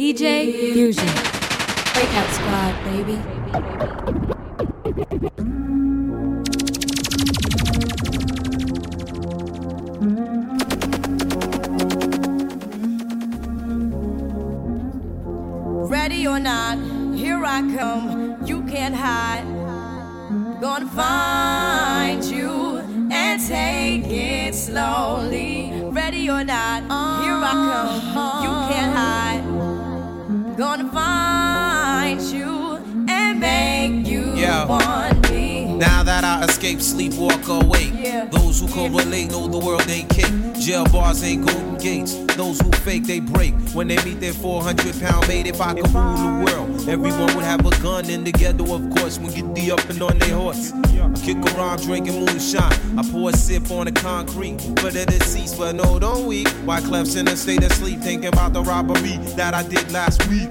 DJ Fusion. Breakout Squad, baby. Ready or not, here I come. You can't hide. Gonna find you and take it slowly. Ready or not, here I come. You can't hide. Gonna find you and make you Yeah. Now that I escape, sleep, walk awake. Yeah. Those who correlate know the world ain't kick. Jail bars ain't golden gates. Those who fake, they break. When they meet their 400 pound mate, if I could rule the world, everyone would have a gun in the ghetto, of course. We get the up and on their horse. Kick around drinking moonshine. I pour a sip on the concrete for the deceased, but no, don't weep. Why Clef's in a state of sleep, thinking about the robbery that I did last week.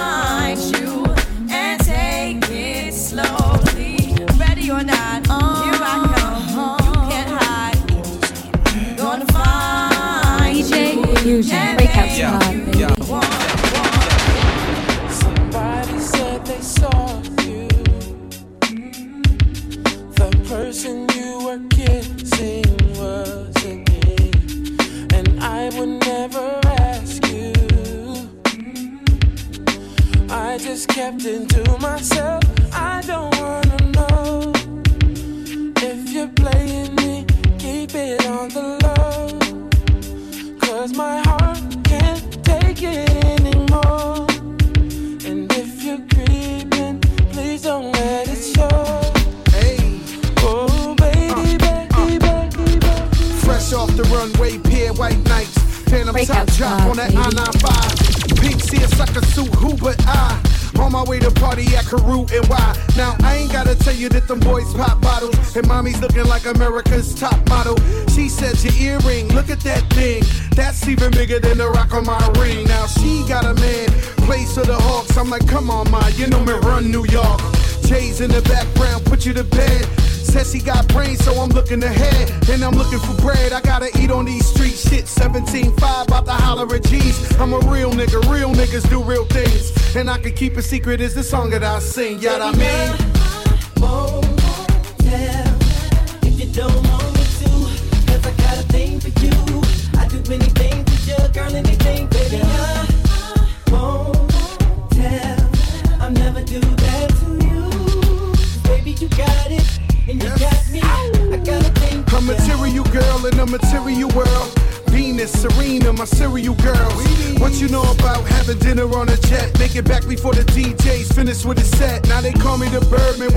secret, is the song that I sing. Yeah, I mean.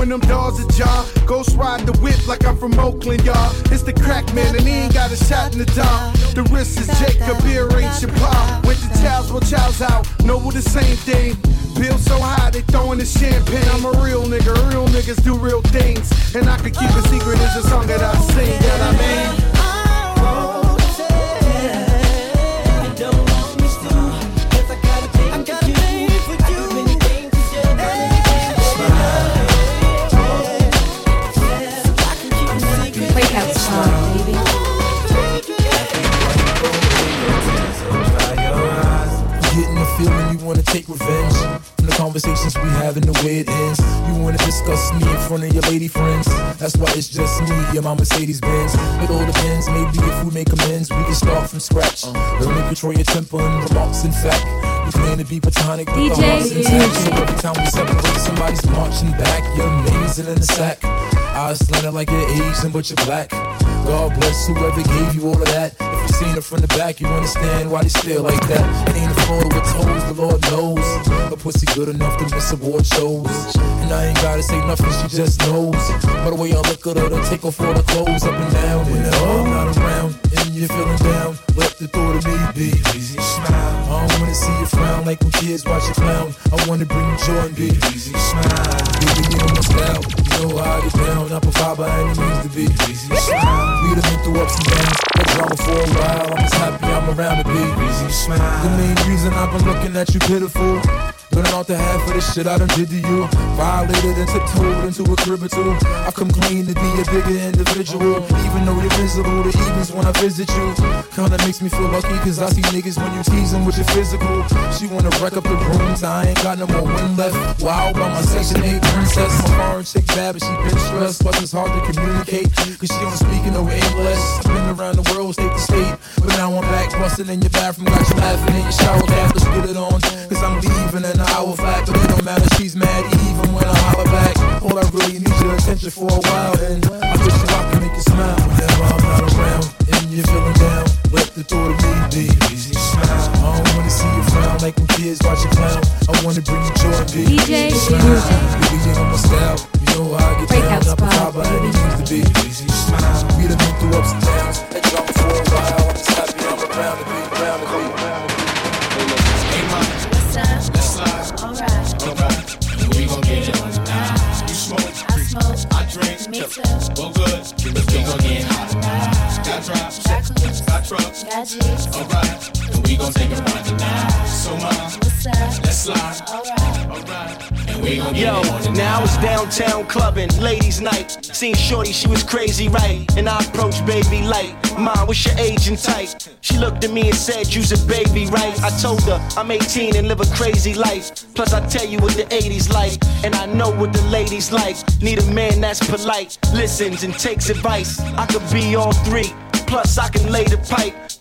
When them dogs are jaw. Ghost ride the whip like I'm from Oakland, y'all. It's the crack man, and he ain't got a shot in the dark. The wrist is Jacob, beer ain't Chappelle. Went to Chow's, well, Chow's out. Noble the same thing. Bill so high, they throwing the champagne. I'm a real nigga, real niggas do real things. And I can keep a secret, it's a song that I sing, yeah, I mean. My Mercedes Benz. It all depends, maybe if we make amends, we can start from scratch. Uh-huh. Learn to control your temper and remarks. In fact, we claim to be platonic, but DJ the heart's intact. So every time we separate, somebody's marching back. Your name's in the sack. Eyes slanted like you're Asian, but you're black. God bless whoever gave you all of that. You seen it from the back, you understand why they stare like that. It ain't a photo with toes, the Lord knows. A pussy good enough to miss award shows. And I ain't gotta say nothing, she just knows. By the way I look at her, to take off all the clothes up and down. When I'm not around and you're feeling down, let the thought of me be. Easy smile. I don't wanna see you frown like when kids watch you clown. I wanna bring you joy and be. Easy smile. Baby, you know my style. You know how I get down. I provide by any means to be. Easy smile. We done been through ups and downs. drama for a while. I'm just happy I'm around to be. Easy smile. The main reason I've been looking at you pitiful. Learning off the half of the shit I done did to you. Violated and tiptoed into a crib or two. I've come clean to be a bigger individual. Even though you're visible, the evenings when I visit you. Kinda makes me feel lucky, cause I see niggas when you tease them with your physical. She wanna wreck up the rooms, I ain't got no more wind left. Wow, by my section 8 princess. My foreign chick bad, but she been stressed. Plus it's hard to communicate, cause she don't speak no English. Been around the world, state to state. But now I'm back, busting in your bathroom, got you laughing in your shower. Cap, let's get it on, cause I'm leaving and I hour flat, but it don't matter, she's mad even when I holler back. All I really need your attention for a while, and I wish I can make you smile whenever I'm not around. And you're feeling down, let the thought of me be. Easy smile. I don't wanna see you frown like when kids watch you clown. I wanna bring you joy, baby. DJ Smile. Baby, you know my style. You know how I get Breakout down. I by any baby. means to be. Easy smile. We done been through ups and downs. That drama for a while. I'm just happy I'm be, around Yo, now it's downtown clubbing, ladies' night. Seen Shorty, she was crazy, right? And I approached baby light. Mom, what's your age and type? She looked at me and said, You's a baby, right? I told her I'm 18 and live a crazy life. Plus, I tell you what the 80s like, and I know what the ladies like. Need a man that's polite, listens and takes advice. I could be all three. Plus, I can lay the pipe.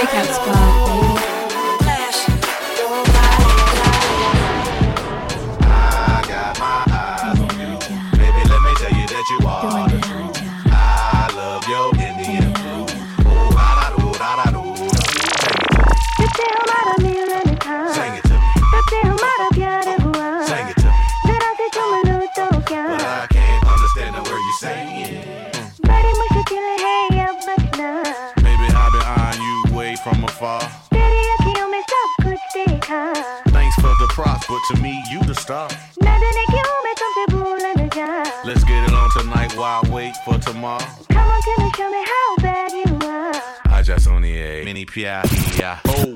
Breakout afar. Thanks for the props, but to me, you the star. Let's get it on tonight while I wait for tomorrow. Come on, can you show me how bad you are? I just only a mini pia. Oh,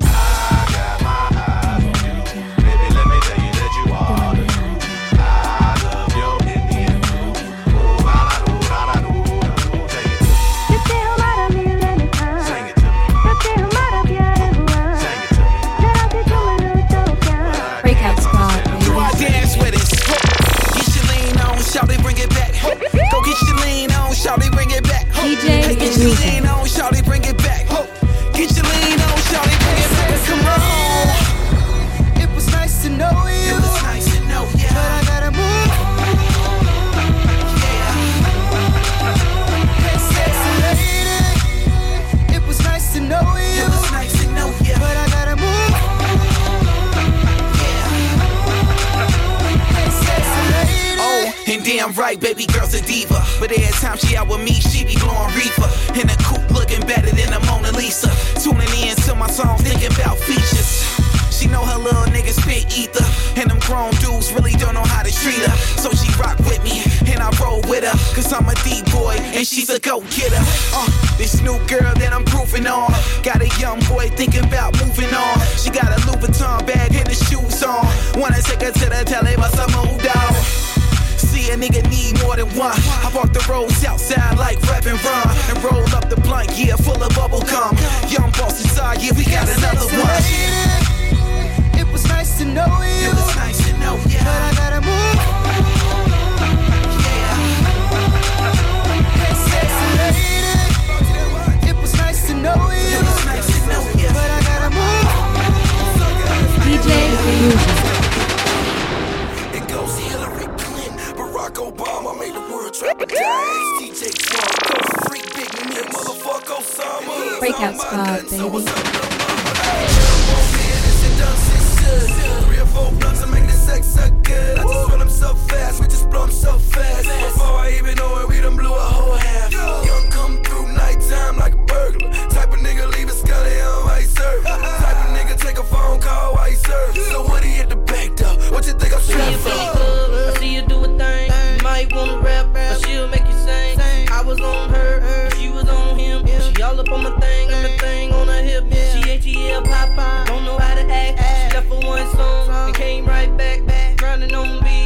right, baby girl's a diva. But every time she out with me, she be blowing reefer. In a coupe looking better than a Mona Lisa. Tuning in to my songs, thinking about features. She know her little niggas spit ether. And them grown dudes really don't know how to treat her. So she rock with me, and I roll with her. Cause I'm a D-boy, and she's a go-getter. Uh, this new girl that I'm proofing on. Got a young boy thinking about moving on. She got a Louis Vuitton bag and the shoes on. Wanna take her to the telly, but some old dog. See a nigga need more than one. I walk the roads outside like rap and run. And roll up the blunt, yeah, full of bubble gum. Young boss inside, yeah, we got another one. It was nice to know you. It was nice to know ya. But I gotta move. Hey, sexy lady. It was nice to know you. It was nice to know ya. But I gotta move. DJ Fusion. Barack Obama made the world trap a dance. DJ Trump, go freak, big meal, motherfucker Osama. Breakout Squad, baby. Three or four blunts to make the sex so good. I just run them so fast, we just blow 'em so fast. Before I even know it, we done blew a whole half. Young come through nighttime like a burglar. Type of nigga leave a scully on while serve. Type of nigga take a phone call while serve. So what he at the back door? What you think I'm See you strapped for? see you do a thing. You might wanna rap, but she'll make you sing. I was on her, she was on him. She all up on my thing, and my thing on her hip. She ATL Popeye, don't know how to act. She left for one song and came right back, back, grinding on me.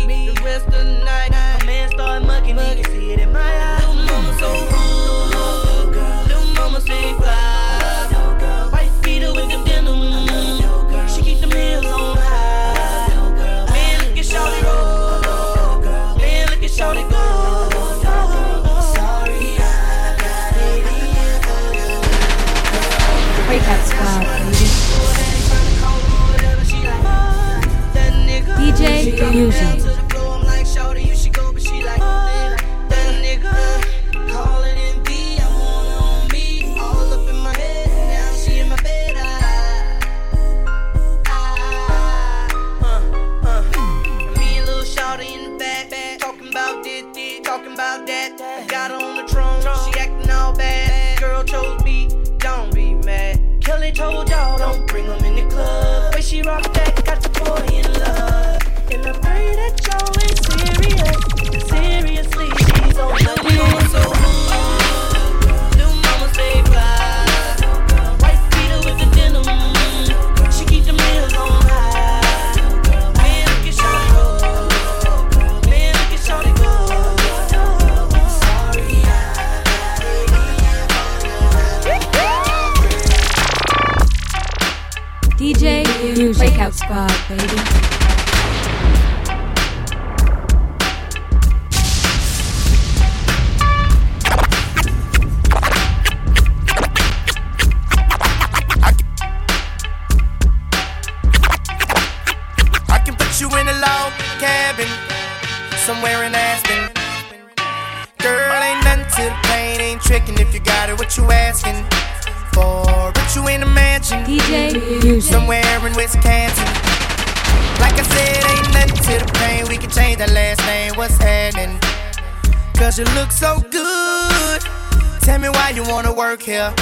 Work here.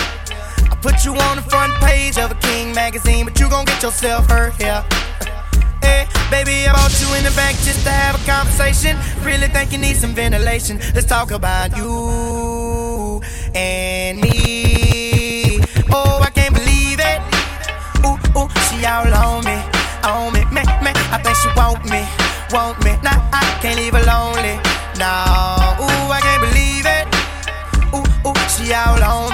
I put you on the front page of a King magazine, but you gon' get yourself hurt here. Hey, eh, baby, I brought you in the back just to have a conversation. Really think you need some ventilation. Let's talk about you and me. Oh, I can't believe it. Ooh, ooh, she all on me, on me, me, me. I think she want me, want me. Nah, I can't leave her lonely. No, ooh, I can't believe it. Ooh, ooh, she all on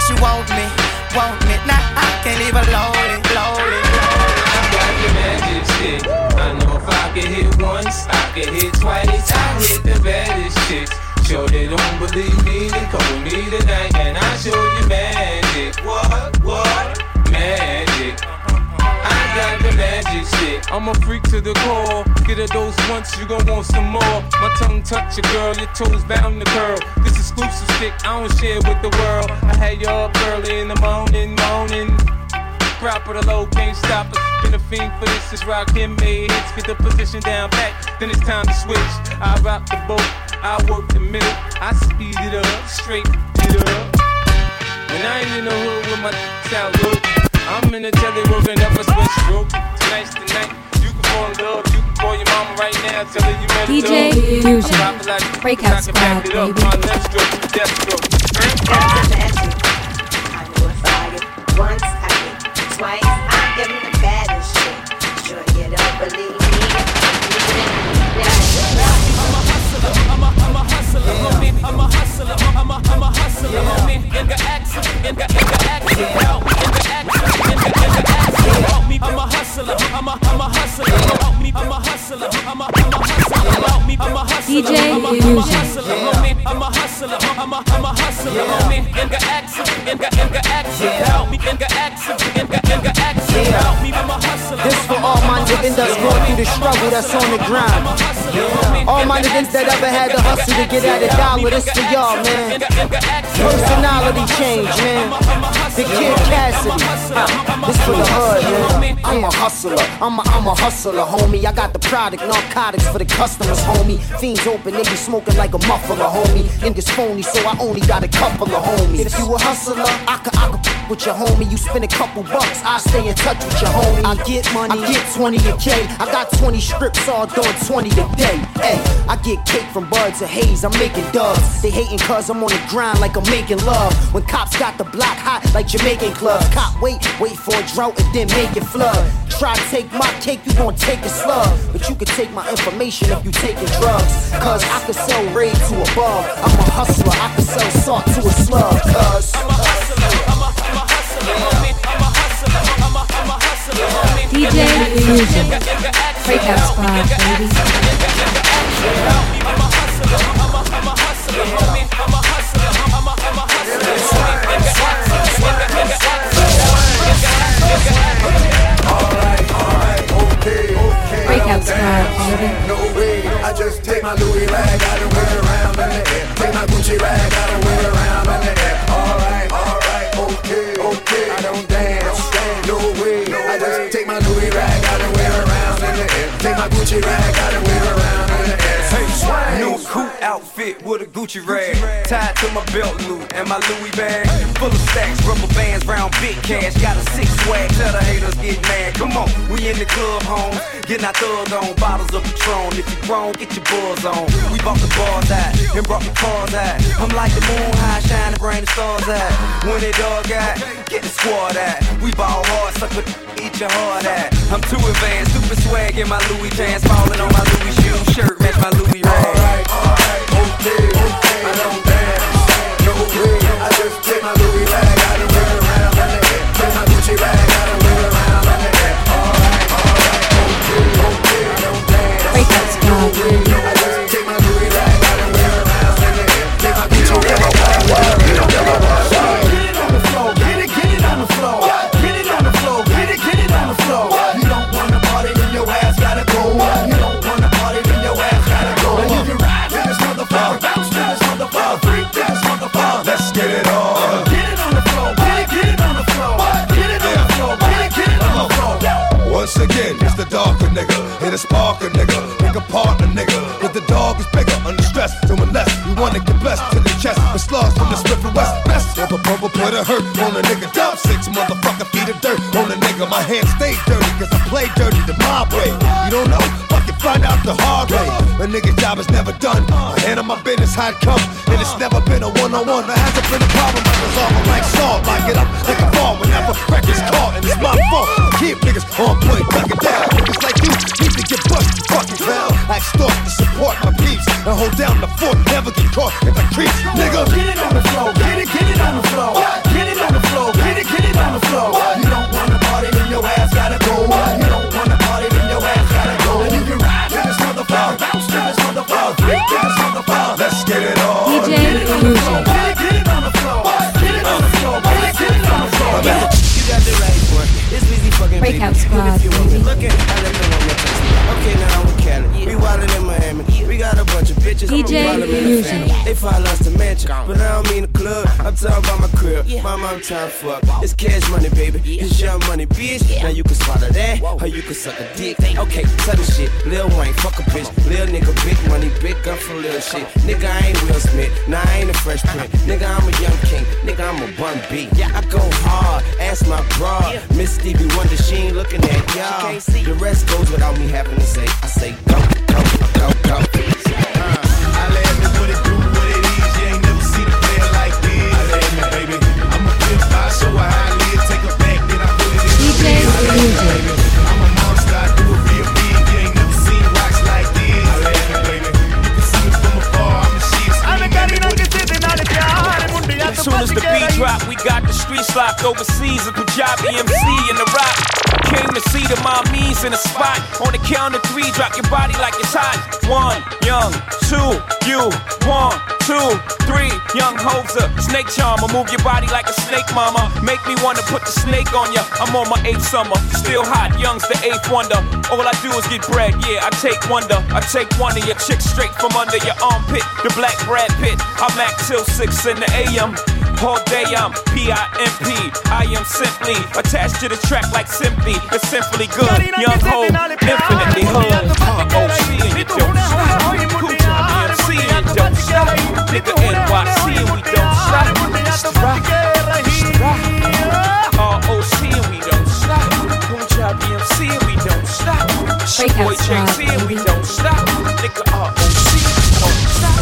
I she want me, want me. Nah, I can't leave her lonely. I got the magic shit. I know if I could hit once, I could hit twice. I hit the baddest chicks. Sure they don't believe me, then with me tonight and I show you magic. What? What? Magic. Shit. I'm a freak to the core. Get a dose once, you gon' want some more. My tongue touch your girl, your toes bound to curl. This exclusive stick, I don't share with the world. I had you up early in the morning, morning. Crop of the low, can't stop us. been a fiend for this. Is rock him made hits, get the position down back. Then it's time to switch. I rock the boat, I work the middle, I speed it up, straight it up. When I ain't in the hood with my sound good, I'm in the telly working up a switch stroke. Tonight's the night. You can fall in love, you can call your mama right now, tell her you met a DJ. Fusion. I'm like Breakout I can back squad, baby. My left stroke, death stroke. Once I get twice, I am the baddest chick. Sure you don't believe me? I'm a hustler, I'm a, I'm a hustler, homie. I'm a hustler, I'm a, I'm a hustler, homie. In the action, in the, in the action, help I'm a hustler, I'm a, I'm a hustler, help me. I'm a hustler, I'm a, I'm a hustler, help me. I'm a hustler, DJ I'm a, I'm a Fusion. hustler, homie. I'm a hustler, I'm a, I'm a hustler, homie. In the action, in the, in the action, help me. In the action, in the, in the action, help me. I'm a hustler. This for all my niggas that's going through the struggle that's on the grind. All my niggas that ever had to hustle to get at a dollar, this for y'all, man. Personality change, man. The Kid Cassidy. A hustler. I'm a, I'm a hustler, homie. I got the product, narcotics for the customers, homie. Fiends open, they be smoking like a muffler, homie. Niggas phony, so I only got a couple of homies. If you a hustler, I could, I could f- with your homie. You spend a couple bucks, I stay in touch with your homie. I get money, I get 20 a K. I got 20 strips all doing 20 a day. Hey, I get cake from buds and haze, I'm making dubs. They hating cause I'm on the grind like I'm making love. When cops got the block hot like Jamaican clubs. Cop wait, wait for a drought and then make it flood. Try to take my cake, you gon' take a slug. But you can take my information if you taking drugs. Cause I can sell raid to a bug. I'm a hustler, I can sell salt to a slug. Cause DJ Fusion. Breakout squad, baby. Breakout squad, No way, I just take my Louis rag and wear it around in the air. Take my Gucci rag and wear it around in the air. Alright, alright, okay, okay. I don't dance, no way. I just take my Louis rag and wear it around in the air. Take my Gucci rag and wear it around in the air. Hey, swang. New coupe outfit with a Gucci rag tied to my belt loop and my Louis bag full of stacks, big cash. Got a six swag, tell the haters get mad. Come on, we in the club, home, getting our thug on, bottles of Patron. If you grown, get your buzz on. We bought the bars out and brought the cars out. I'm like the moon high, shining, bring the stars out. When it dog out, get the squad out. We ball hard, suck a eat your heart out. I'm too advanced, super swag in my Louis pants, falling on my Louis shoe shirt, match my Louis rag. Alright, alright, okay, okay. I don't dance, no way. I just take my Louis rag slugs from the Smith and West. Best of a bubble, put a hurt on a nigga. Dump six motherfucker feet of dirt on a nigga. My hands stay dirty, cause I play dirty the mob way. You don't know, fucking find out the hard way. A nigga job is never done. I handle my business how it come, and it's never been a one on one. There hasn't been a problem, I resolve it like salt. Lock it up like a whenever records caught, and it's my fault. I keep niggas on point, tuck it down. Niggas like you need to get busted, fucking clown. I extort to support my peeps and hold down the fort, never get caught in the creeps, nigga. Get it on the floor, get it, get it on the floor. Get it on the floor, get it, get it on the floor. Breakout squad, If you want me, baby. Bitches DJ Follow me in the Fusion. family. They follow us to mansion, but I don't mean the club. I'm talking about my crib. Mama, I'm trying to fuck. It's cash money, baby. It's young money, bitch. Now you can swallow that, or you can suck a dick. Okay, tell the shit. Lil Wayne, fuck a bitch. Lil nigga, big money, big gun for lil shit. Nigga, I ain't Will Smith. Nah, I ain't a fresh print. Nigga, I'm a young king. Nigga, I'm a bun I go hard. Ask my bra. Miss Stevie Wonder, she ain't looking at y'all. The rest goes without me having to say. I say go, go, go, go. As soon as the beat drop, we got streets locked overseas. A Punjabi MC in the rock. Came to see the mommies in the spot. On the count of three, drop your body like it's hot. One, young, two, you, one, two, three, young hoser. Snake charmer, move your body like a snake, mama. Make me wanna put the snake on ya. I'm on my eighth summer, still hot, young's the eighth wonder. All I do is get bread, yeah, I take wonder. I take one of your chicks straight from under your armpit. The black Brad Pitt, I'm act till six in the AM. All day I'm P-I-M-P. I am simply attached to the track like simply. It's simply good. Young ho, infinitely hood. Uh, OC and you don't stop. Coochie MC and you don't stop. Nigga NYC and we don't stop. Strap, strap. ROC and we don't stop. Coochie MC and we don't stop. Boy JC and we don't stop. Nigga ROC don't stop.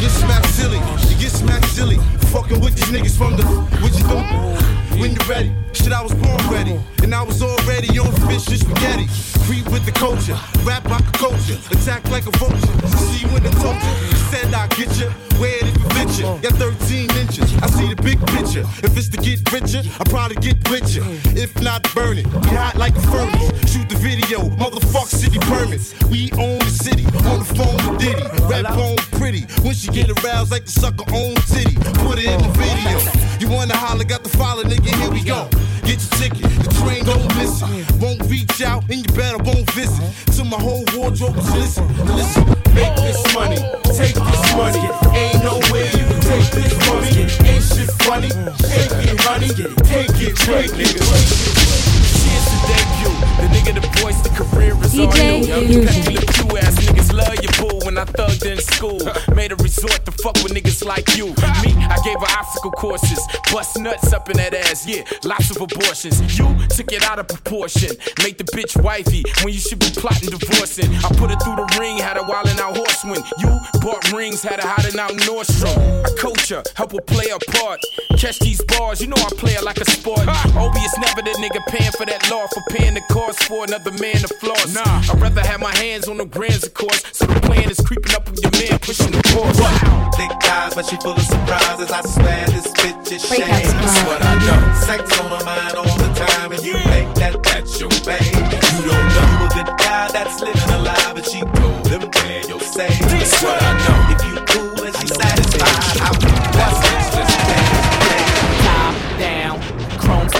Get smacked silly, you get smacked silly. Fucking with these niggas from the what you do when you ready. Shit, I was born ready, and I was already on fish and spaghetti. Creep with the culture, rap like a culture, attack like a vulture. See you in the culture, said I get you. It if it fit you. Got 13 inches, I see the big picture. If it's to get richer, I probably get richer. If not, burn it. Hot like a furnace. Shoot the video, motherfuck city permits. We own the city, on the phone with Diddy. Rap on pretty. When she get aroused like the sucker own titty. Put it in the video. You wanna holler, got the follow, nigga, here we go. Get your ticket, the train gon' miss it. Won't reach out, and you better won't visit. To my whole wardrobe is listen, listen. Make this money, take this money. Ain't no way you can take this money. Ain't shit funny. Take it, honey. Take it, take it. Cheers to debut. The nigga the voice, the career is all DJ new. Fusion. Look, you ass niggas love your boo when I thugged in school. Made a resort to fuck with niggas like you. Me, I gave her obstacle courses. Bust nuts up in that ass, yeah. Lots of abortions. You took it out of proportion. Made the bitch wifey when you should be plotting divorcing. I put her through the ring, had her wildin' out horseman. You bought rings, had her hiding out Nordstrom. I coach her, help her play her part. Catch these bars, you know I play her like a sport. Obi is never the nigga paying for that law for paying the cost for another man to floss. Nah, I'd rather have my hands on the grands, of course. So the plan is creeping up with your man, pushing the course. Thick eyes, but she full of surprises. I swear this bitch is Breakout shame. That's what I know. Sex on her mind all the time, and you think that that's your babe. You don't know you a good guy that's living alive, and she told him where you'll say. That's what I know. If you cool and she satisfied, I'm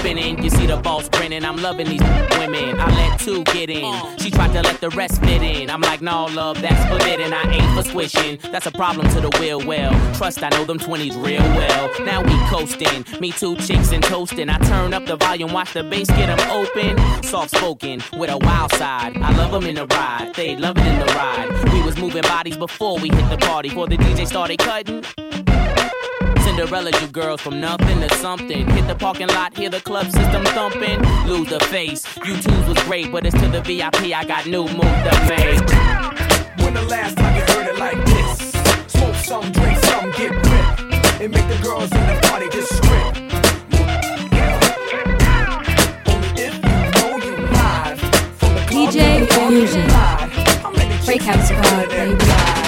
spinning. You see the balls grinning. I'm loving these women. I let two get in. She tried to let the rest fit in. I'm like, no, love, that's forbidden. I ain't for swishing. That's a problem to the will. Well, trust I know them 20s real well. Now we coasting. Me two chicks and toasting. I turn up the volume, watch the bass get 'em open. Soft spoken with a wild side. I love 'em in the ride. They love it in the ride. We was moving bodies before we hit the party. Before the DJ started cutting. Cinderella, you girls from nothing to something. Hit the parking lot, hear the club system thumping. Lose the face. You twos was great, but it's to the VIP. I got new move to make. When the last time you heard it like this? Smoke some, drink some, get ripped. And make the girls in the party just strip. Only if you know you live. From the club DJ to the Fusion. live. I'm in the Breakout squad, baby.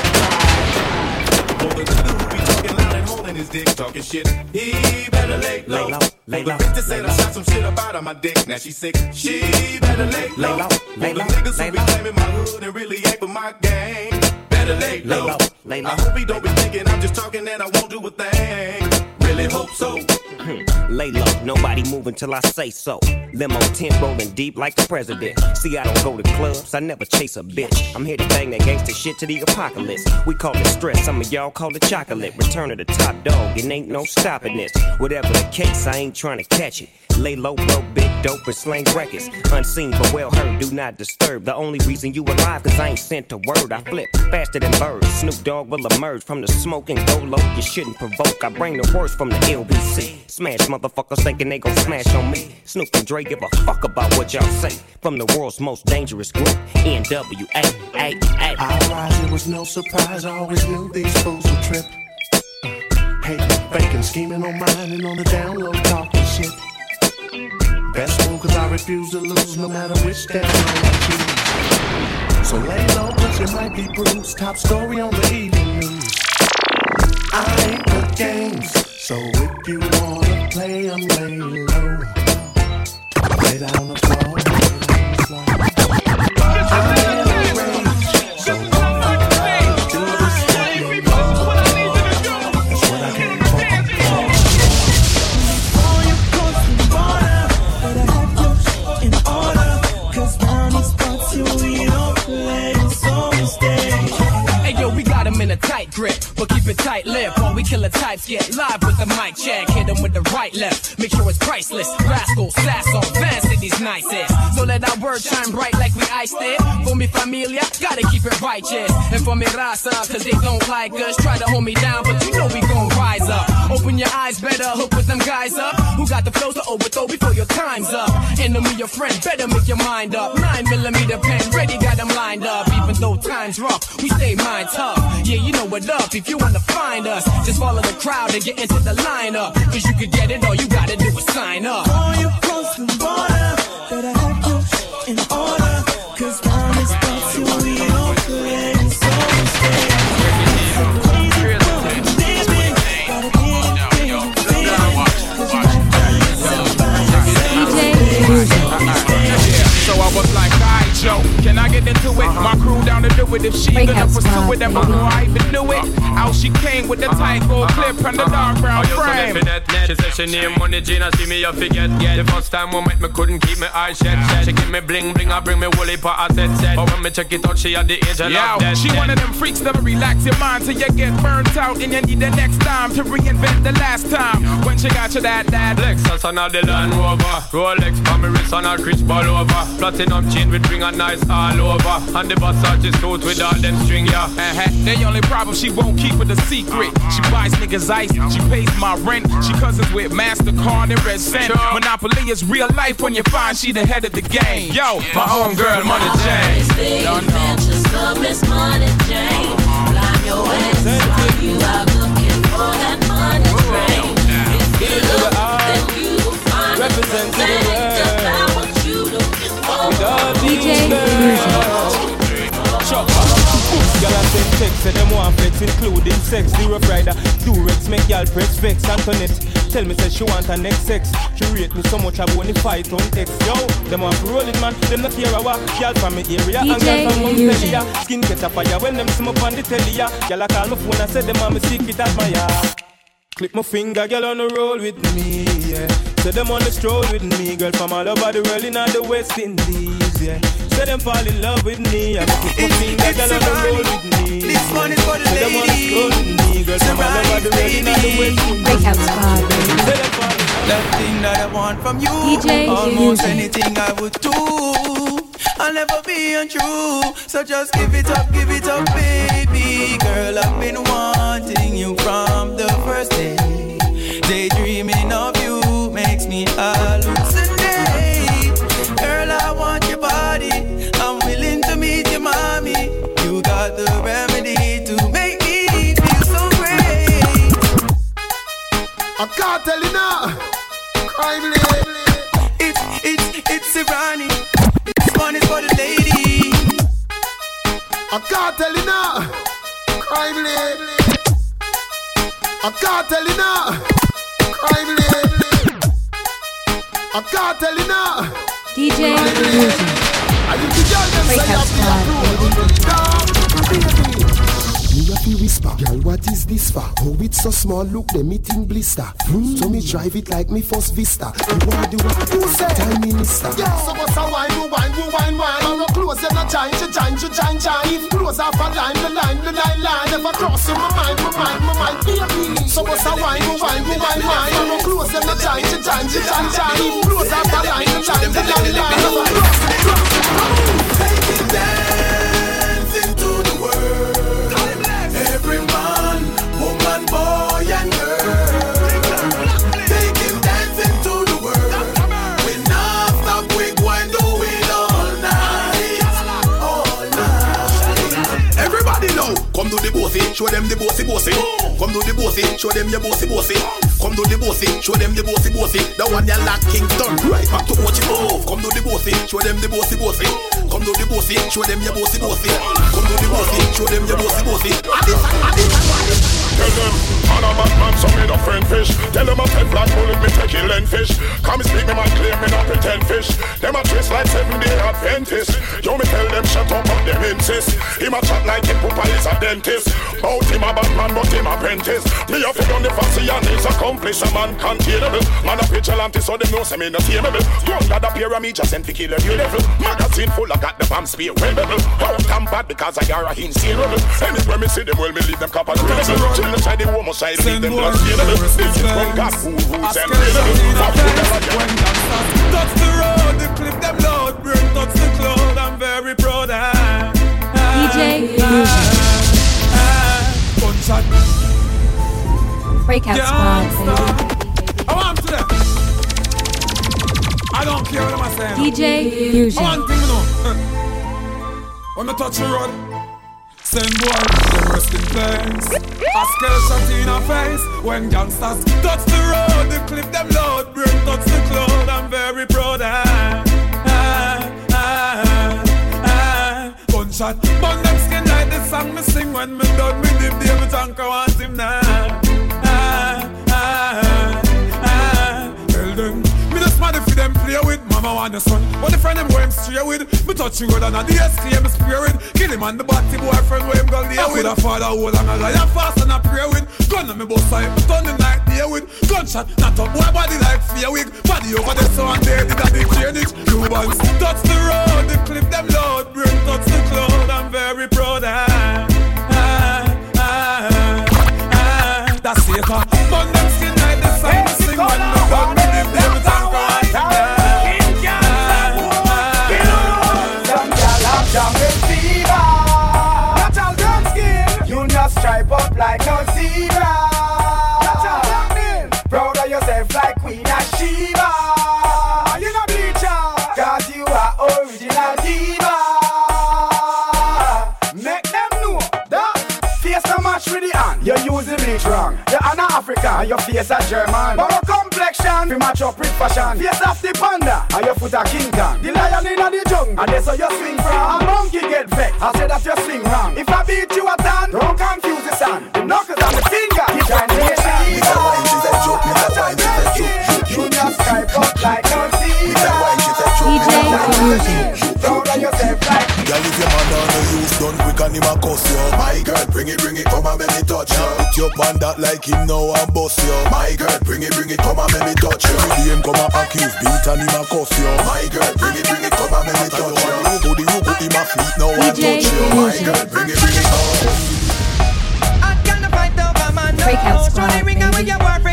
Holding his dick, talking shit. He better lay low. Lay low. Lay The bitch said I shot some shit about on my dick. Now she sick. She better lay low. Lay low. Lay The niggas who be claiming my hood and really ain't for my gang. Better lay low. lay low I hope he don't be thinking I'm just talking and I won't do a thing. Really hope so. Hmm. Lay low, nobody moving till I say so. Limo tent rolling deep like the president. See, I don't go to clubs, I never chase a bitch. I'm here to bang that gangster shit to the apocalypse. We call it stress, some of y'all call it chocolate. Return of the top dog, it ain't no stopping this. Whatever the case, I ain't trying to catch it. Lay low, blow big dope and slang records. Unseen but well heard, do not disturb. The only reason you alive, cause I ain't sent a word. I flip faster than birds. Snoop Dogg will emerge from the smoke and go low. You shouldn't provoke. I bring the worst from LBC. Smash motherfuckers thinking they gon' smash on me. Snoop and Dre give a fuck about what y'all say. From the world's most dangerous group, NWA. I rise, it was no surprise. I always knew these fools would trip. Hey, faking, scheming on mine and on the down low, talking shit. Best move, cause I refuse to lose no matter which down I choose. So lay low, but you might be bruised. Top story on the evening news. I ain't the games, so if you wanna play, I'm lay low. Lay down the floor. lay down the floor. Tight grip, but keep it tight lip. While we kill killer types get live with the mic check. Hit him with the right left, make sure it's priceless. Rascal, sass on, fast at these nicest. So let our word shine bright like we iced it. For me familia, gotta keep it righteous. And for me raza, cause they don't like us. Try to hold me down, but you know we gon' rise up. Open your eyes better, hook with them guys up. Who got the flows to overthrow before your time's up? Enemy, your friend, better make your mind up. Nine millimeter pen, ready, got them lined up. Even though time's rough, we stay mind tough. Yeah, you know what up. If you wanna find us, just follow the crowd and get into the lineup. Cause you can get it, all you gotta do is sign up. Before you cross the border, better have you in order. Like, alright, Joe, can I get into it? My crew down to do it. If she gonna pursue it, then before I even knew it, out she came with the tight gold clip and the dark brown frame. She said she name money Gina, see me you forget yeah. The first time we met me couldn't keep my eyes shut She give me bling bling, I bring me woolly pot I said set But when me check it out, she at the age of Yo, she one of them freaks that'll relax your mind till you get burnt out and you need the next time to reinvent the last time. When she got you that that Lexus and all the Land Rover Rolex for me wrist and a crisp all over Platinum chain with ring and nice all over And the Versace suit with all them string, yeah Uh-huh. The only problem she won't keep it a secret. She buys niggas ice, she pays my rent. She cousins with Mastercard and Red Cent. Monopoly is real life when you find she the head of the game. Yo, my own girl, Money Jane. Y'all know. DJ flex, including sex. Zero rider, Durex, make y'all press vex. Antoinette, tell me say she want her next sex. She rate me so much I won't fight on X. Yo, them want to roll it, man. Them not care what. Girl from me area and DJ girl from Mount Fusion. Pelia. Skin get a fire when them see me on the telly. ya. Girl, I call my phone and say them want me secret admire. Click my finger, girl on the roll with me, yeah. Say them on the stroll with me, girl from all over the world in all the West Indies, yeah. Say them fall in love with me, I click my finger, girl on the roll with me. This one is for the Say them on the stroll with me, girl from all over the world in all the West Indies. Breakout Squad. Say them fall in That thing that I want from you, DJ almost anything I would do. I'll never be untrue, so just give it up, give it up, baby. Girl, I've been wanting you from the first day. Daydreaming of you makes me hallucinate. I can't tell you now. Crime It's it's it's Irani. This one is for the lady. I can't tell you now. Crime I can't tell you now. Crime I can't tell you now. DJ Fusion. I need to tell them say Breakout I'm Squad, baby. Baby. Me a fi whisper, girl, what is this far. Oh, it's so small, look, them meeting blister. Hmm. So me drive it like me first vista. You want the what? Who said? Time minister. Yeah, so what's a wine, you wine, you wine, wine. I'm not close, and not change, you change, you change, change. Close off a line, the line, the line, line. Never cross in my mind, my mind, my mind, baby. So what's a wine, you wine, you wine, wine. I'm not close, and not change, you change, you change, change. Close off a line, the line, the line, line. Never cross, cross, cross. Take it dancing bossy, show them the bossy bossy. Come do the bossy, show them your bossy bossy. Come do the bossy, show them the bossy bossy. The one you like Kingston, right back to what you move. Come do the bossy, show them the bossy bossy. Come do the bossy, show them your bossy bossy. Come do the bossy, show them your bossy bossy. Tell them, man a bad man, so me no friend fish. Tell them a ten black bullet, me take kill and fish. Come speak me my claim, me not pretend fish. Them a twist like seven day Adventist. Yo, me tell them shut up, but them insist. Him a chat like him papa is a dentist. Bout him a bad man, but him apprentice. Me a fit on the fancy and he's accomplished. A man containable. Man a vigilante, so them know say me no tameable. Young lad a pair of me just sent to kill a new level. Magazine full, I got the bomb spear webbable. Out and bad because I are a insane. Anywhere me see them, well me leave them copper credible. Genocide, the homicide, leave them blood stainable. This is from God, who, who's and Touch the road, the clip them load, bring touch the cloud, I'm very proud. Ah, DJ Gunshot. Breakout Squad, baby. I want to them. I don't care what I'm saying. DJ Fusion. want thing, you know. When I touch the road, send boy, them rest in place. A scale shot in a face. When gangsters touch the road, the clip them load, bring touch the cloud. I'm very proud. Ah, ah, ah, ah. Gunshot, burn them skin like the song me sing when me done me dip David Tank I want him now. Them, me just mad if them play with mama want the son. But the friend them go him straight with, me touch you good and a DSK spray with. Kill him and the body boyfriend where him go lay with. A father hold and a lion fast and a pray with. Gun on me bust side, turn the night day with. Gunshot, not up boy body like fear wig. Body over the so and there did a the drainage. Cubans touch the road, the clip them load, bring touch the cloud. I'm very proud. Ah, ah, ah, ah. That's it. ah. Face a German. But Borrow complexion. We match up with fashion. Face of the panda. And your foot a King Kong. The lion in the jungle. And that's how you swing from. A monkey get vexed. I say that you swing wrong. If I beat you a tan, don't confuse the sun. The knuckles and the finger. You to get You just Skype up like of yourself like Girl, if your man down no use done quick and him a cuss you. My girl, bring it, bring it, come and make me touch you. Put your on that like him now and bust you. My girl, bring it, bring it, come and make me touch you. Every day him come and accuse, beat and him a cuss you. My girl, bring it, bring it, come and make me touch you. You go the you put him a fleet now and touch you. My girl, bring it, bring it, come. Breakout Squad, ring out with baby.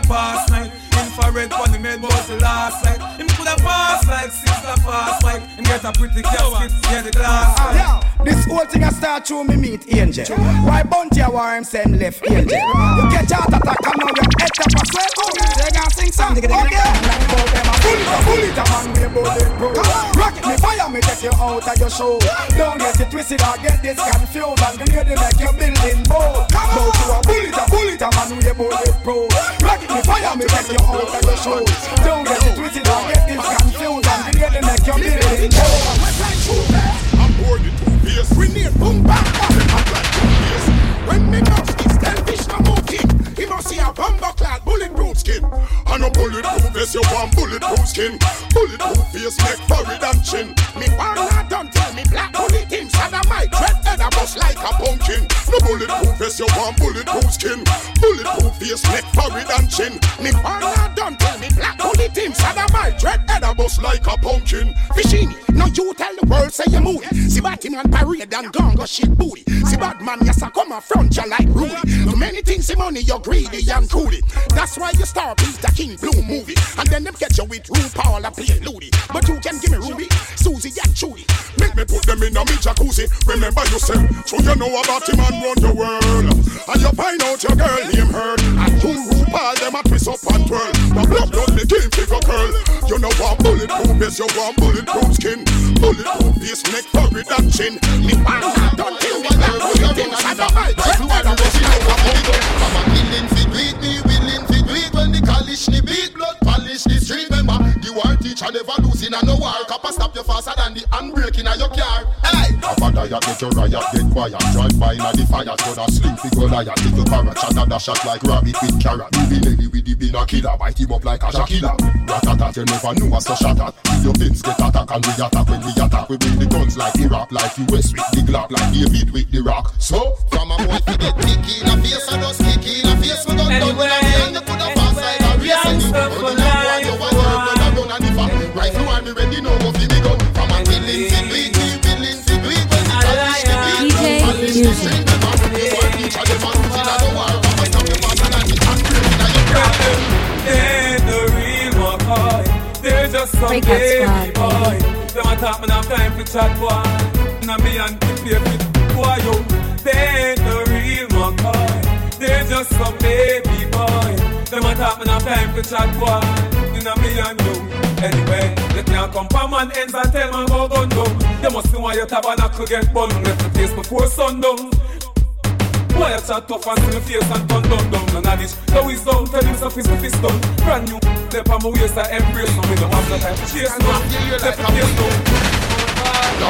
The past night. Infrared one he made was the last night. Him coulda passed like sister fast like. Him get a pretty casket, yeah the glass. Yeah. This whole thing I start to me meet Angel. Why Bunty a war him send left Angel? You catch heart attack and now your head up a swell. Oh, they gonna sing song. Okay. Bullet a bullet a man we bullet proof. Rocket me fire me take you out of your show. Don't get it twisted or get this confused and grenade make your building bold. Go to a bullet a bullet a man we bullet proof. Rocket me fire me take you out of your show. Don't get it twisted or get this confused and grenade make your building bold. I'm bored with two. We need boom bang bang. I'm like two face. When me mouth is tell fish no move king. He must see a clad skin. And a bulletproof vest you want bulletproof skin. Bulletproof face make forehead and chin. Me not done tell me black bullet inside of my dread head a bust like a pumpkin. No bulletproof vest you want bulletproof skin. Bulletproof face make forehead and chin. Me not done tell me black bullet inside of my dread head a bust like a pumpkin. Fishini, now you tell the world say you moody. See Batman parade and gun go shit booty. See bad man yes I come a front you like Rudy. Too many things see money you're greedy and crudy. That's why you star Peter King Blue movie. And then them catch you with RuPaul and play Ludi. But you can give me Ruby, Susie and Judy. Make me put them in a me jacuzzi. Remember you said, so you know about him and run the world. And you find out your girl name heard. And you RuPaul them a twist up and twirl. The blood blood me game figure curl. You know what bulletproof is, you want bulletproof skin. Bulletproof face neck forehead and chin. Me one not done till me black bullet the war teacher never losing a no war Copper stop you faster than the handbrake in a your car. Hey! Have a diet, get your riot, get quiet. Drive by in a the fire, so that slim figure lion Little parrot, shot and dash shot like rabbit with carrot. Baby Nelly with the bin a killer, bite him up like a Shakila Ratatat, you never knew us so shot at. If your pins get attack and we attack when we attack We bring the guns like Iraq, like US with the Glock Like David with the rock. So, From a boy fi get kick in a face and just kick in a face. We gun done in a me and you coulda fast like a And if a rifle want me ready, now go gun From a do it, me willing fi do it When the college ni beat, DJ polish the Music. street Remember, the war teacher never losing a no war Copper stop you faster than the handbrake in a your car They're the real McCoy. They're just some baby boy. Them a talk, man, time for chat, boy. Now me and the favorite boy, yo. They're the real McCoy. They're just some baby boy. Them talk, man, have time for chat, boy. Now me and you. Anyway, you can't come from man ends and tell man go gun down. You must know why your tabernacle get bun. Left the place before sundown. Why you chat tough and see me face and turn down down None of now he's down, tell him so fist to fist down Brand new, step on my waist I embrace no Me don't have no time to chase no Left the place down Now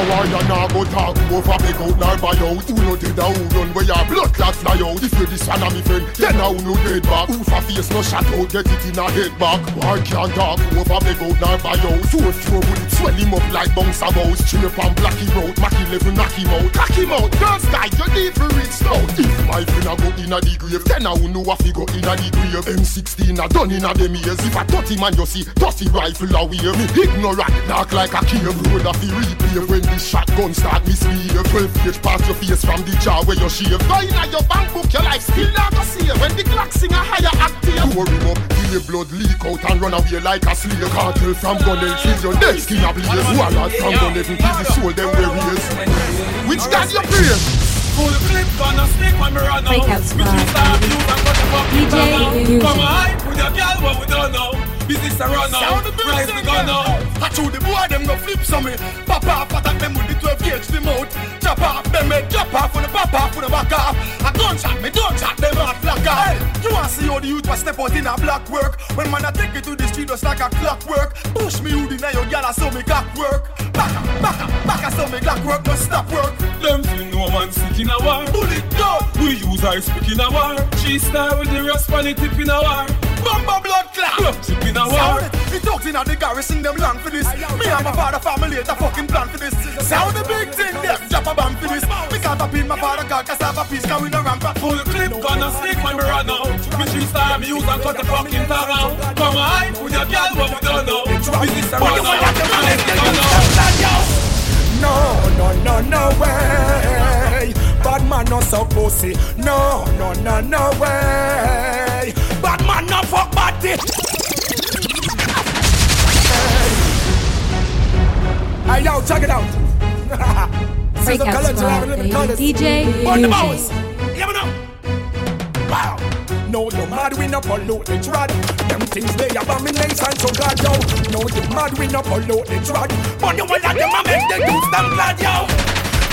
why you not go talk over big out nor buy out Who no a who run where your blood clot fly out. If you this one a me friend, then how no dead back? Who for face no shot out, get it in a head back. Why can't talk over big out nor buy out So if you bullet swell him up like bounce a mouse Straight on blacky road, Mackie level knock him out. Cock him out, girls guy, you need for reach stout If my friend a go in a the grave, then how know a fi go in a the grave? M16 a done in a them ears. If a 30 man you see, 30 rifle a wear Me ignorant, knock like a cave. Road a fi replay when the shotgun start misbehave 12 gauge past your face from the jaw where you shave. Go in a your bank book, your life still not go save When the Glock sing a higher octave Pour him up, till your blood leak out and run away like a slave. Cartel from gun and kill your dead skin a blaze Warlord from gun and kill the soul them we raise Which God you praise? Full clip gonna stick when me run out. Breakout Me squad, choose to abuse and cut the fucking DJ gun out Illusion. Come on, hype with your girl what we don't know Business a run out, rise the gun out I chew the boy them go flip some me Pop off attack them with the 12 gauge the mouth Chop off them head drop off when the pop off when the back off A gunshot me don't shot them off flat know the youth was step out in a black work. When man I take it to the street just like a clockwork. Push me hoodie now your gal I saw me clock work. Back up, back up, back I saw me clock work, don't stop work. Them feel no man sick in a war. Bullet down. We use our speak in a war. G style with the rest on the tip in a war. Bumba blood chip in a war. It talks in the garrison, them long for this. Me and my father family a fucking plan for this. Sound the big thing, them drop a bomb for this. We can't in my father God, cause I have a piece, cause we no ramp up. Full clip gonna stick when we run out. Me G style me use and cut the fucking tongue out. Come on, with your girl what we don't know. This a run out. And let's get on out. No, no, no, no way. Bad man no so pussy. No, no, no, no way. Bad man no fuck body. Hey, yo, check it out. Sister Breakout Squad, baby. the colors. DJ On the mouse. You ever know? Wow. No, you mad we no pollute the trad. Them things they abomination so God yo. No, you mad we no pollute the trad. But you want that them a make the youth them glad yo.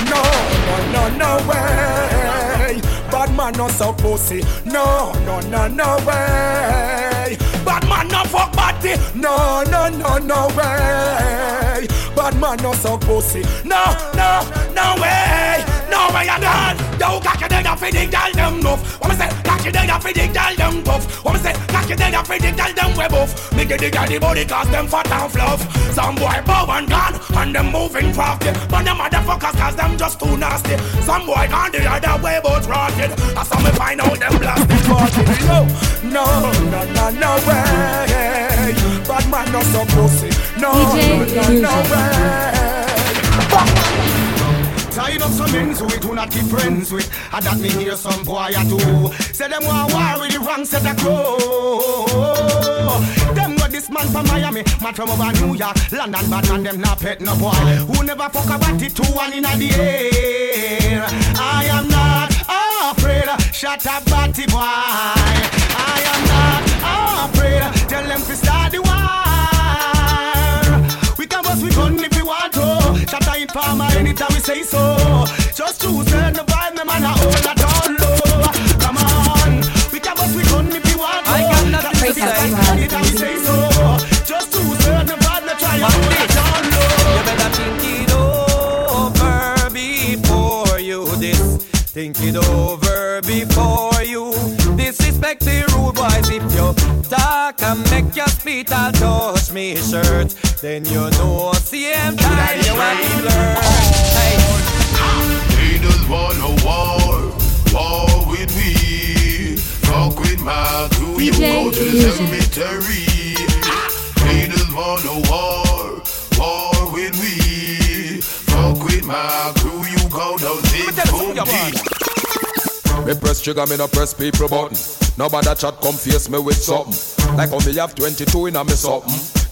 No, no, no, no way. Bad man no so pussy. No, no, no, no way. Bad man no fuck body. No, no, no, no way. Bad man no so pussy. No, no, no way. No way I'm done. Yo, cocky up for the girl them nuff. What me say? Cocky up for the girl them puff. What me say? Cocky up for the girl them web off. Me get the girl the body cause them fat and fluff. Some boy bow and gone and them moving crafty. But them motherfuckers cause them just too nasty. Some boy gone the other way but rotted. That's how me find out them blasted rotted. No, no, no, no, no way. Man not so pussy. No, DJ no, no, no way. Tied up some ends with who not keep friends with. I that me hear some boy I do. Say them want war with the wrong set of crow. Them got this man from Miami, man from over New York, London, bad man them not pet no boy. Who never fuck about it two one in the air. I am not afraid. Shut up, batty boy. I am not afraid. Tell them to start the war. Farmer anytime we say so. Just choose turn the vibe, me man a hold that all low. Come on, we can bust we gun if we want to. I got nothing to Shut up, say. anytime we say so. Just choose turn the vibe, me try and hold that all low. You better think it over before you this. Think it over before you disrespect the rude boys. If you talk and make your feet all touch me shirt, then you know Fuck with my crew, you DJ go to the cemetery. Haters want a war, war with me. Fuck with my crew, you go down zip boom Me press trigger, me no press people button. Nobody chat come face me with something. Like how me have 22 in a me something.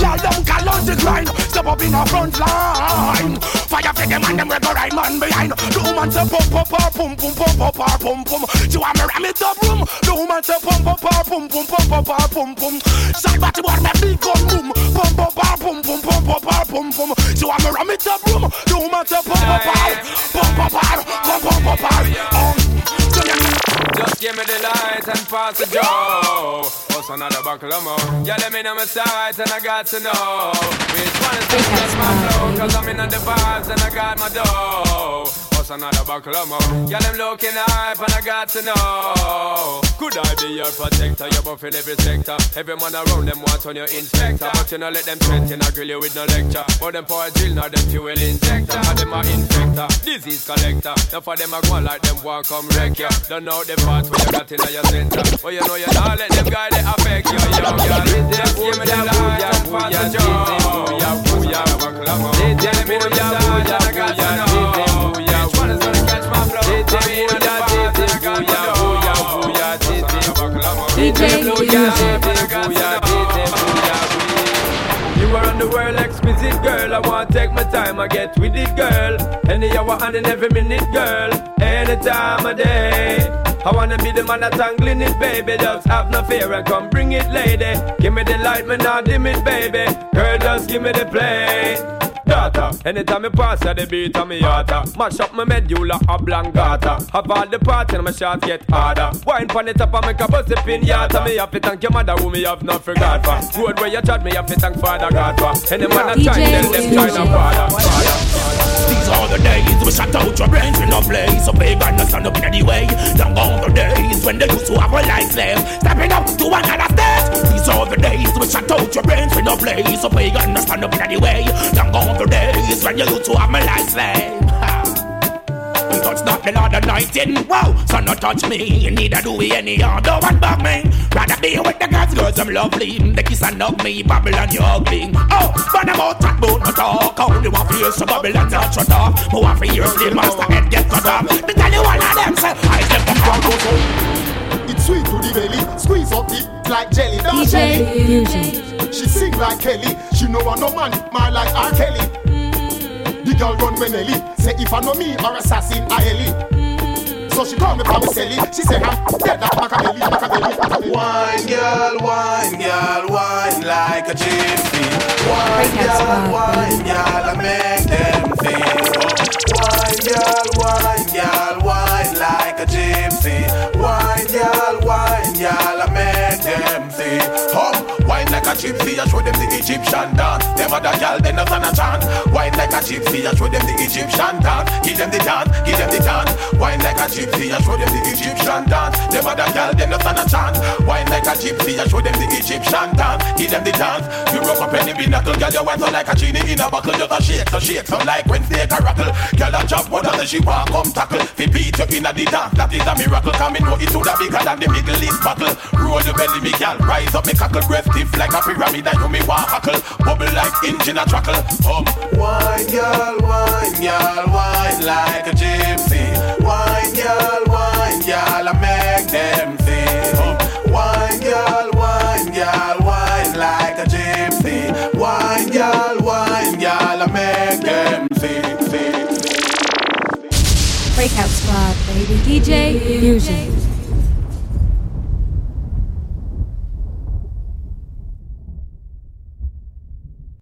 Girl, don't call on the grind. Step up in the front line. Fire for them and them we go right man behind. The woman say pump pump pump pum pum pum pum pum pum pum. She want me ram it up room. The woman say pump pump pump pum pum pum pum pum pum pum. Shot body want me big gun boom. Pump pump pum pum pum pum pum pum pum. She want me ram it up room. The woman say pump pump pump pump pump pump pump pump pump. Just give me the light and pass the joe. What's another buckle of more? Yeah, let me know my sight and I got to know. Which one is this? That's my flow. Cause I'm in on the vibes and I got my dough. What's another buckle of more? Yeah, them looking hype and I got to know. Could I be your protector? You're buffing every sector. Every man around them wants on your inspector. But you know, let them threaten, I grill you with no lecture. But them for a drill, now them fuel injector. Now them a infector, disease collector. Now for them, I go like them want come wreck ya. Don't know the part where you got in your center. But you know you not let them guy they affect you. Yo, yo, just give me the light and pass the joe. Booyah, buckle up. Tell me the side and I You are on the world exquisite girl. I want to take my time. I get with it, girl. Any hour and in every minute, girl. Any time of day. I wanna be the man that's tangling it, baby. Just have no fear and come bring it, lady. Give me the light, man, not dim it, baby. Girl, just give me the play. Daughter, anytime I pass at the beat of me heart uh. Mash up my medulla oblongata. Have all the party and my shots get harder. Wine pon the top and make a bust the pinata Me have to thank your mother who me have not forgot for. Road where you chat me have to thank Father God for. Any man a time tell them China father, father These are the days we shut out your brains in no place So pagan no stand up in any way. Long gone the days when they used to have a life slave Stepping up to another stage Are the days we shut out your brains in no place So pagan no stand up in any way Long gone the days when you used to have a life slave touch not the Lord anointing. Wow, so no touch me, neither do we any other one but me. Rather be with the girls, girls, I'm lovely. The kiss and hug me, Babylon, you ugly. Oh, but I'm out that boat, no talk. Only one for you, so Babylon, touch your talk. More for you, still master head get cut off. Me tell you all of them, say, I step the front, go so. It's sweet to the belly, squeeze up it like jelly. Dance DJ. Fusion. She sing like Kelly, she know I no man, my like R. Kelly. The girl run when Ellie Say if I know me or assassin I Ellie. So she call me from Sally She say I'm dead like Machiavelli Machiavelli Machiavelli. Wine girl, wine girl, wine like a gypsy Wine girl, wine girl, I make them feel. Wine girl, wine girl, wine like a gypsy. Wine girl, wine girl, I make them feel Hum, like a gypsy, I show them the Egyptian dance. Them other girl, they not stand a chance Wine like a gypsy, I show them the Egyptian dance. Give them the dance, give them the dance. Wine like a gypsy, I show them the Egyptian dance. Them other girl, they not stand a chance Wine like a gypsy, I show them the Egyptian dance. Give them the dance. You rock up any pinnacle, girl, you wine like a genie in a buckle. Just a shake, so shake, so like Wednesday carackle Girl, a jump more than she walk, come tackle. Fi beat you in a the dance, that is a miracle. Come in, know it's all bigger than the Middle East battle. Roll the belly, me girl, rise up, me cockle. Breath stiff a pyramid, and you me walk hackle Bubble like engine a trackle Um, Wine girl, wine girl, wine like a gypsy. Wine girl, wine girl, I make them feel. Wine girl, wine girl, wine like a gypsy. Wine girl, wine girl, I make them feel. feel. Breakout Squad, baby. DJ Fusion.